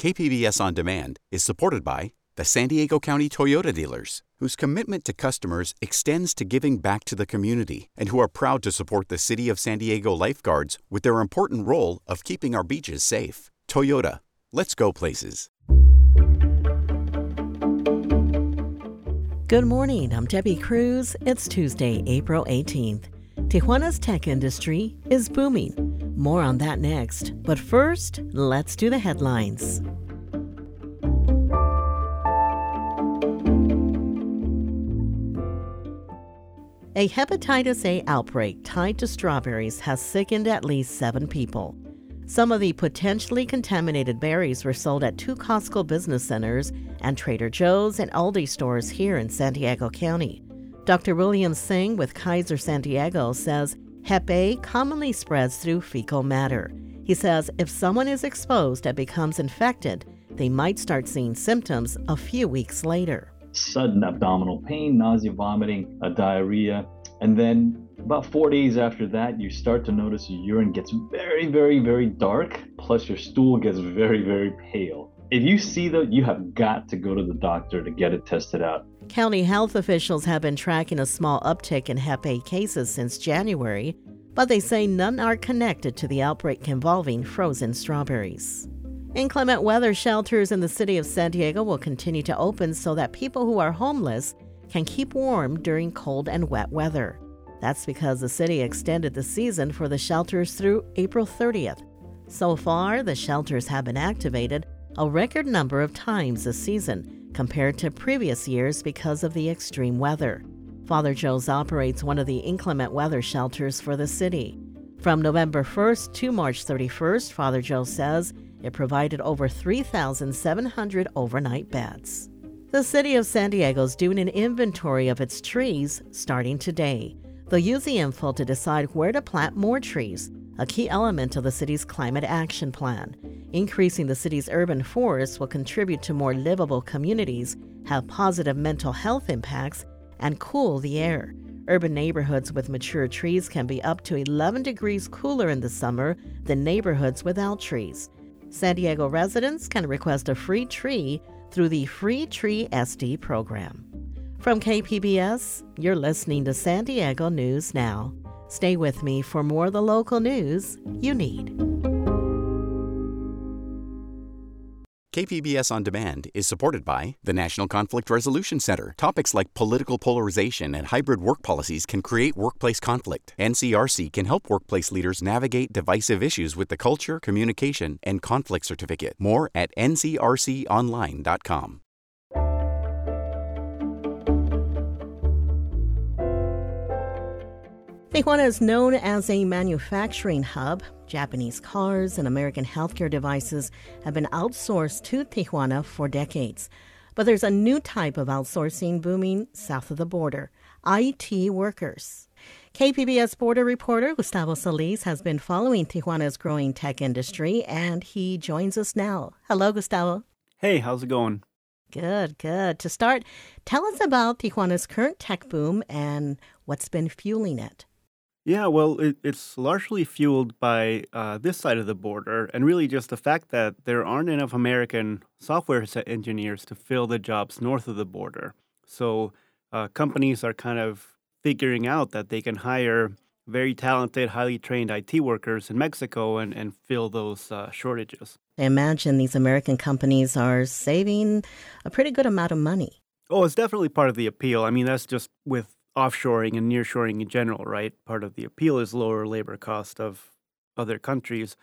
KPBS On Demand is supported by the San Diego County Toyota dealers, whose commitment to customers extends to giving back to the community and who are proud to support the City of San Diego lifeguards with their important role of keeping our beaches safe. Toyota, let's go places. Good morning. I'm Debbie Cruz. It's Tuesday, April 18th. Tijuana's tech industry is booming. More on that next. But first, let's do the headlines. A hepatitis A outbreak tied to strawberries has sickened at least seven people. Some of the potentially contaminated berries were sold at two Costco business centers and Trader Joe's and Aldi stores here in San Diego County. Dr. William Singh with Kaiser San Diego says Hep A commonly spreads through fecal matter. He says if someone is exposed and becomes infected, they might start seeing symptoms a few weeks later. Sudden abdominal pain, nausea, vomiting, diarrhea, and then about four days after that, you start to notice your urine gets very, very, very dark, plus your stool gets very, very pale. If you see that, you have got to go to the doctor to get it tested out. County health officials have been tracking a small uptick in Hep A cases since January, but they say none are connected to the outbreak involving frozen strawberries. Inclement weather shelters in the city of San Diego will continue to open so that people who are homeless can keep warm during cold and wet weather. That's because the city extended the season for the shelters through April 30th. So far, the shelters have been activated a record number of times this season compared to previous years because of the extreme weather. Father Joe's operates one of the inclement weather shelters for the city. From November 1st to March 31st, Father Joe says it provided over 3,700 overnight beds. The city of San Diego is doing an inventory of its trees starting today. They'll use the info to decide where to plant more trees, a key element of the city's climate action plan. Increasing the city's urban forests will contribute to more livable communities, have positive mental health impacts, and cool the air. Urban neighborhoods with mature trees can be up to 11 degrees cooler in the summer than neighborhoods without trees. San Diego residents can request a free tree through the Free Tree SD program. From KPBS, you're listening to San Diego News Now. Stay with me for more of the local news you need. KPBS On Demand is supported by the National Conflict Resolution Center. Topics like political polarization and hybrid work policies can create workplace conflict. NCRC can help workplace leaders navigate divisive issues with the Culture, Communication, and Conflict Certificate. More at ncrconline.com. Tijuana is known as a manufacturing hub. Japanese cars and American healthcare devices have been outsourced to Tijuana for decades. But there's a new type of outsourcing booming south of the border IT workers. KPBS border reporter Gustavo Solis has been following Tijuana's growing tech industry, and he joins us now. Hello, Gustavo. Hey, how's it going? Good, good. To start, tell us about Tijuana's current tech boom and what's been fueling it. Yeah, well, it, it's largely fueled by uh, this side of the border, and really just the fact that there aren't enough American software engineers to fill the jobs north of the border. So uh, companies are kind of figuring out that they can hire very talented, highly trained IT workers in Mexico and, and fill those uh, shortages. I imagine these American companies are saving a pretty good amount of money. Oh, it's definitely part of the appeal. I mean, that's just with offshoring and nearshoring in general, right? Part of the appeal is lower labor cost of other countries.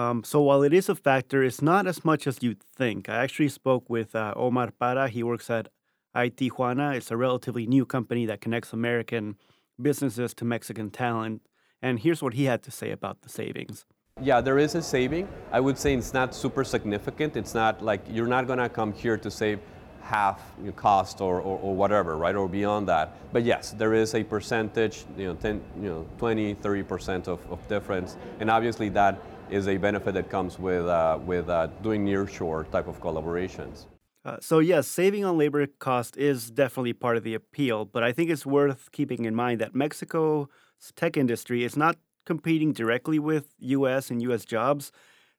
Um, so while it is a factor, it's not as much as you'd think. I actually spoke with uh, Omar Para. He works at IT Tijuana. It's a relatively new company that connects American businesses to Mexican talent. And here's what he had to say about the savings. Yeah, there is a saving. I would say it's not super significant. It's not like you're not going to come here to save half cost or, or, or, whatever, right, or beyond that. But yes, there is a percentage, you know, 10, you know 20, 30% of, of difference, and obviously that is a benefit that comes with, uh, with uh, doing nearshore type of collaborations. Uh, so yes, saving on labor cost is definitely part of the appeal, but I think it's worth keeping in mind that Mexico's tech industry is not competing directly with U.S. and U.S. jobs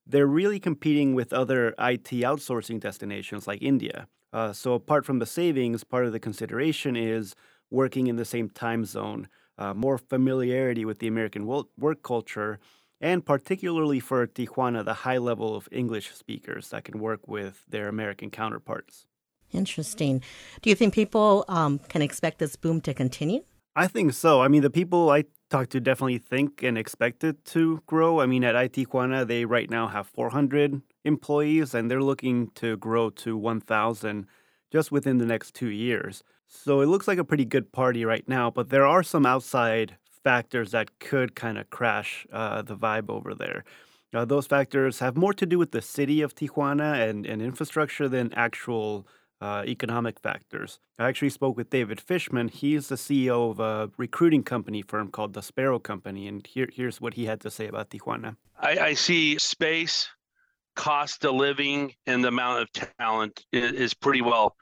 they're really competing with other IT outsourcing destinations like India. Uh, so, apart from the savings, part of the consideration is working in the same time zone, uh, more familiarity with the American work culture, and particularly for Tijuana, the high level of English speakers that can work with their American counterparts. Interesting. Do you think people um, can expect this boom to continue? I think so. I mean, the people I talk to definitely think and expect it to grow. I mean, at IT Tijuana, they right now have 400 employees and they're looking to grow to 1,000 just within the next two years. So it looks like a pretty good party right now, but there are some outside factors that could kind of crash uh, the vibe over there. Those factors have more to do with the city of Tijuana and, and infrastructure than actual uh, economic factors. I actually spoke with David Fishman. He's the CEO of a recruiting company firm called the Sparrow Company, and here, here's what he had to say about Tijuana. I, I see space, cost of living, and the amount of talent is, is pretty well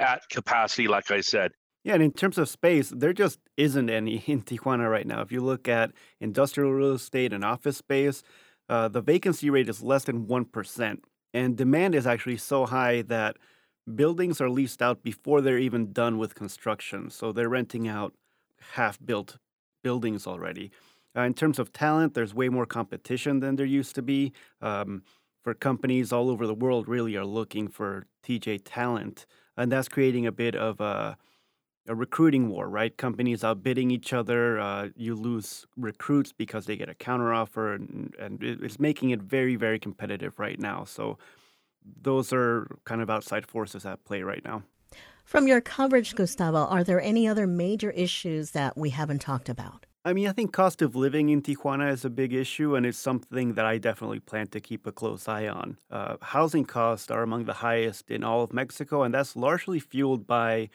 at capacity, like I said. Yeah, and in terms of space, there just isn't any in Tijuana right now. If you look at industrial real estate and office space, uh, the vacancy rate is less than 1%. And demand is actually so high that buildings are leased out before they're even done with construction. So they're renting out half built buildings already. Uh, in terms of talent, there's way more competition than there used to be. Um, for companies all over the world, really are looking for TJ talent, and that's creating a bit of a, a recruiting war, right? Companies outbidding each other. Uh, you lose recruits because they get a counteroffer, and, and it's making it very, very competitive right now. So those are kind of outside forces at play right now. From your coverage, Gustavo, are there any other major issues that we haven't talked about? I mean, I think cost of living in Tijuana is a big issue, and it's something that I definitely plan to keep a close eye on. Uh, housing costs are among the highest in all of Mexico, and that's largely fueled by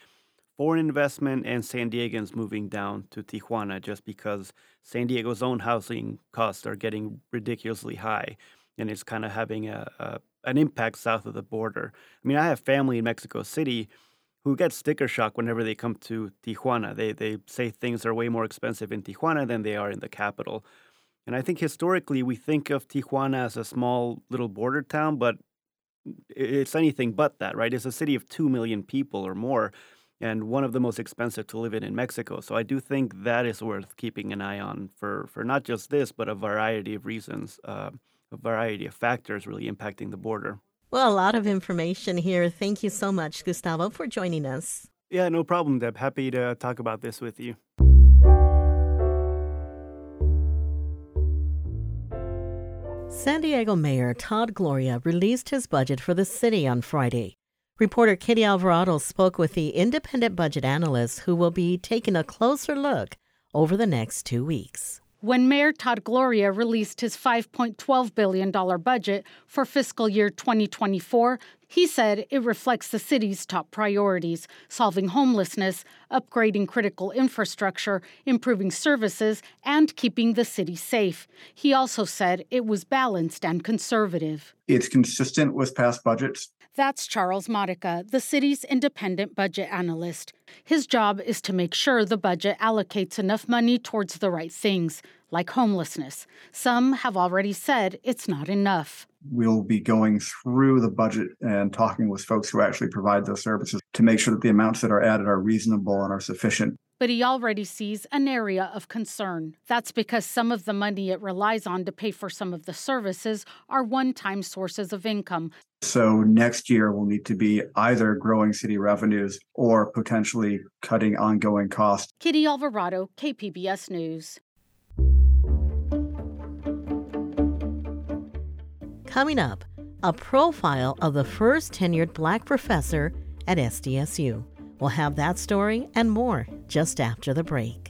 foreign investment and San Diegans moving down to Tijuana just because San Diego's own housing costs are getting ridiculously high, and it's kind of having a, a an impact south of the border. I mean, I have family in Mexico City who get sticker shock whenever they come to Tijuana. They they say things are way more expensive in Tijuana than they are in the capital. And I think historically we think of Tijuana as a small little border town, but it's anything but that, right? It's a city of 2 million people or more and one of the most expensive to live in in Mexico. So I do think that is worth keeping an eye on for, for not just this, but a variety of reasons. Uh, a variety of factors really impacting the border. Well, a lot of information here. Thank you so much, Gustavo, for joining us. Yeah, no problem, Deb. Happy to talk about this with you. San Diego Mayor Todd Gloria released his budget for the city on Friday. Reporter Kitty Alvarado spoke with the independent budget analyst who will be taking a closer look over the next two weeks. When Mayor Todd Gloria released his $5.12 billion budget for fiscal year 2024, he said it reflects the city's top priorities solving homelessness, upgrading critical infrastructure, improving services, and keeping the city safe. He also said it was balanced and conservative. It's consistent with past budgets. That's Charles Modica, the city's independent budget analyst. His job is to make sure the budget allocates enough money towards the right things, like homelessness. Some have already said it's not enough. We'll be going through the budget and talking with folks who actually provide those services to make sure that the amounts that are added are reasonable and are sufficient but he already sees an area of concern. That's because some of the money it relies on to pay for some of the services are one time sources of income. So next year will need to be either growing city revenues or potentially cutting ongoing costs. Kitty Alvarado, KPBS News. Coming up, a profile of the first tenured black professor at SDSU. We'll have that story and more just after the break.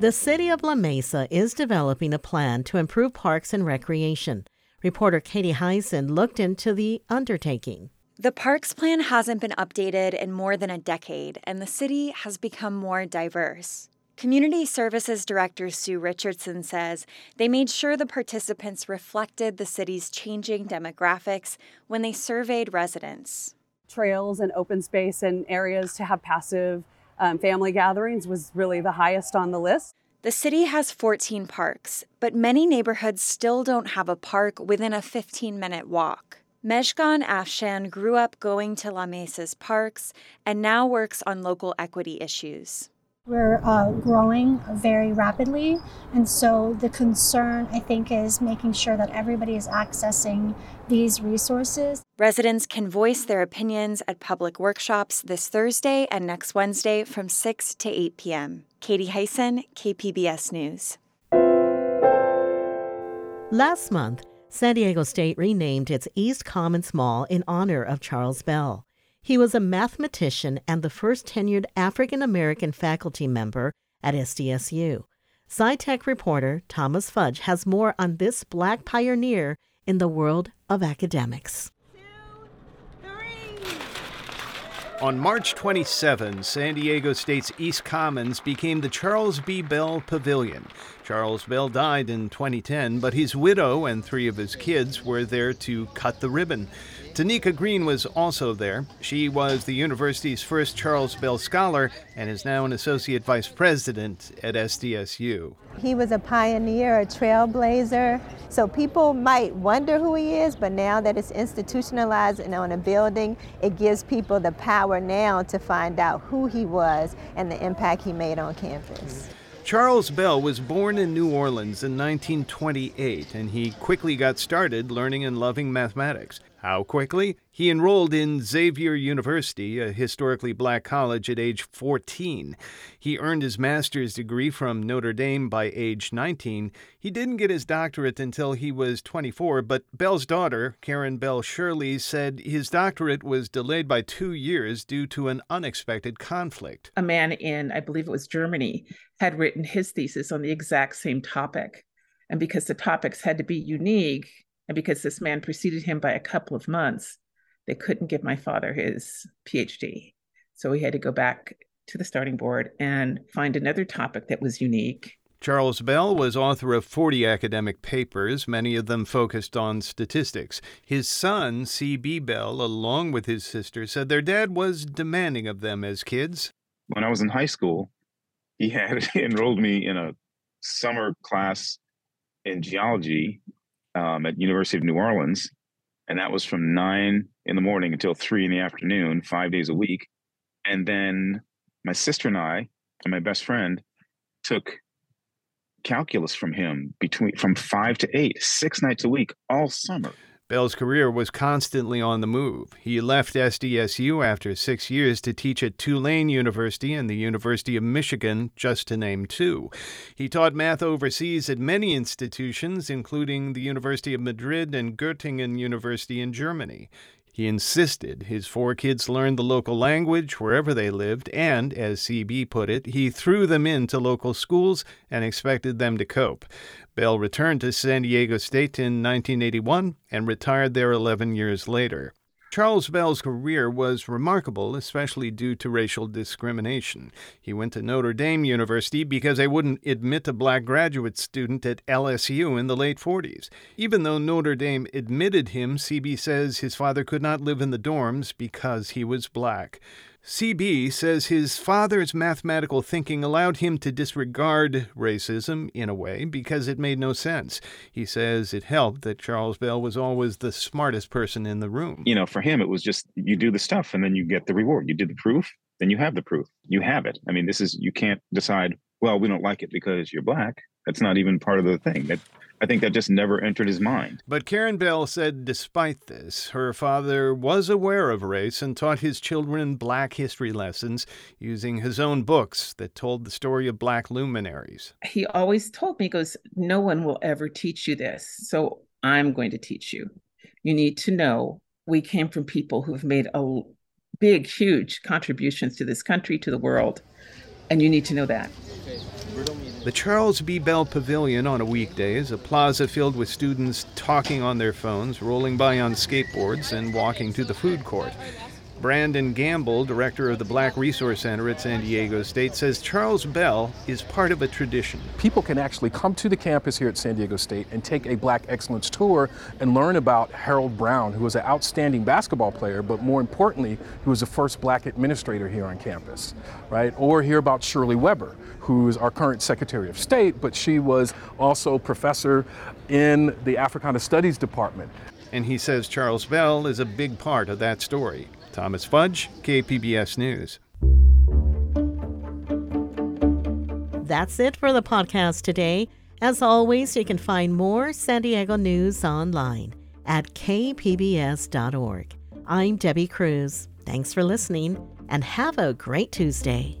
The city of La Mesa is developing a plan to improve parks and recreation. Reporter Katie Hyson looked into the undertaking. The parks plan hasn't been updated in more than a decade, and the city has become more diverse. Community Services Director Sue Richardson says they made sure the participants reflected the city's changing demographics when they surveyed residents. Trails and open space and areas to have passive um, family gatherings was really the highest on the list. The city has 14 parks, but many neighborhoods still don't have a park within a 15 minute walk. Mejgan Afshan grew up going to La Mesa's parks and now works on local equity issues. We're uh, growing very rapidly, and so the concern, I think, is making sure that everybody is accessing these resources. Residents can voice their opinions at public workshops this Thursday and next Wednesday from 6 to 8 p.m. Katie Hyson, KPBS News. Last month, San Diego State renamed its East Commons Mall in honor of Charles Bell. He was a mathematician and the first tenured African American faculty member at SDSU. SciTech reporter Thomas Fudge has more on this black pioneer in the world of academics. On March 27, San Diego State's East Commons became the Charles B. Bell Pavilion. Charles Bell died in 2010, but his widow and three of his kids were there to cut the ribbon. Tonika Green was also there. She was the university's first Charles Bell Scholar and is now an associate vice president at SDSU. He was a pioneer, a trailblazer. So people might wonder who he is, but now that it's institutionalized and on a building, it gives people the power now to find out who he was and the impact he made on campus. Charles Bell was born in New Orleans in 1928, and he quickly got started learning and loving mathematics. How quickly? He enrolled in Xavier University, a historically black college, at age 14. He earned his master's degree from Notre Dame by age 19. He didn't get his doctorate until he was 24, but Bell's daughter, Karen Bell Shirley, said his doctorate was delayed by two years due to an unexpected conflict. A man in, I believe it was Germany, had written his thesis on the exact same topic. And because the topics had to be unique, and because this man preceded him by a couple of months, they couldn't give my father his PhD. So he had to go back to the starting board and find another topic that was unique. Charles Bell was author of 40 academic papers, many of them focused on statistics. His son, C.B. Bell, along with his sister, said their dad was demanding of them as kids. When I was in high school, he had enrolled me in a summer class in geology um, at University of New Orleans, and that was from nine in the morning until three in the afternoon, five days a week. And then my sister and I and my best friend took calculus from him between from five to eight, six nights a week, all summer. Bell's career was constantly on the move. He left SDSU after six years to teach at Tulane University and the University of Michigan, just to name two. He taught math overseas at many institutions, including the University of Madrid and Göttingen University in Germany. He insisted his four kids learn the local language wherever they lived, and, as CB put it, he threw them into local schools and expected them to cope. Bell returned to San Diego State in 1981 and retired there 11 years later. Charles Bell's career was remarkable, especially due to racial discrimination. He went to Notre Dame University because they wouldn't admit a black graduate student at LSU in the late 40s. Even though Notre Dame admitted him, CB says his father could not live in the dorms because he was black. CB says his father's mathematical thinking allowed him to disregard racism in a way because it made no sense. He says it helped that Charles Bell was always the smartest person in the room. You know, for him, it was just you do the stuff and then you get the reward. You did the proof, then you have the proof. You have it. I mean, this is, you can't decide, well, we don't like it because you're black. That's not even part of the thing. That I think that just never entered his mind. But Karen Bell said despite this, her father was aware of race and taught his children black history lessons using his own books that told the story of black luminaries. He always told me, he goes, No one will ever teach you this. So I'm going to teach you. You need to know we came from people who've made a big, huge contributions to this country, to the world. And you need to know that. The Charles B. Bell Pavilion on a weekday is a plaza filled with students talking on their phones, rolling by on skateboards, and walking to the food court. Brandon Gamble, director of the Black Resource Center at San Diego State, says Charles Bell is part of a tradition. People can actually come to the campus here at San Diego State and take a Black Excellence tour and learn about Harold Brown, who was an outstanding basketball player, but more importantly, who was the first black administrator here on campus, right? Or hear about Shirley Weber, who is our current Secretary of State, but she was also professor in the Africana Studies Department. And he says Charles Bell is a big part of that story. Thomas Fudge, KPBS News. That's it for the podcast today. As always, you can find more San Diego news online at kpbs.org. I'm Debbie Cruz. Thanks for listening and have a great Tuesday.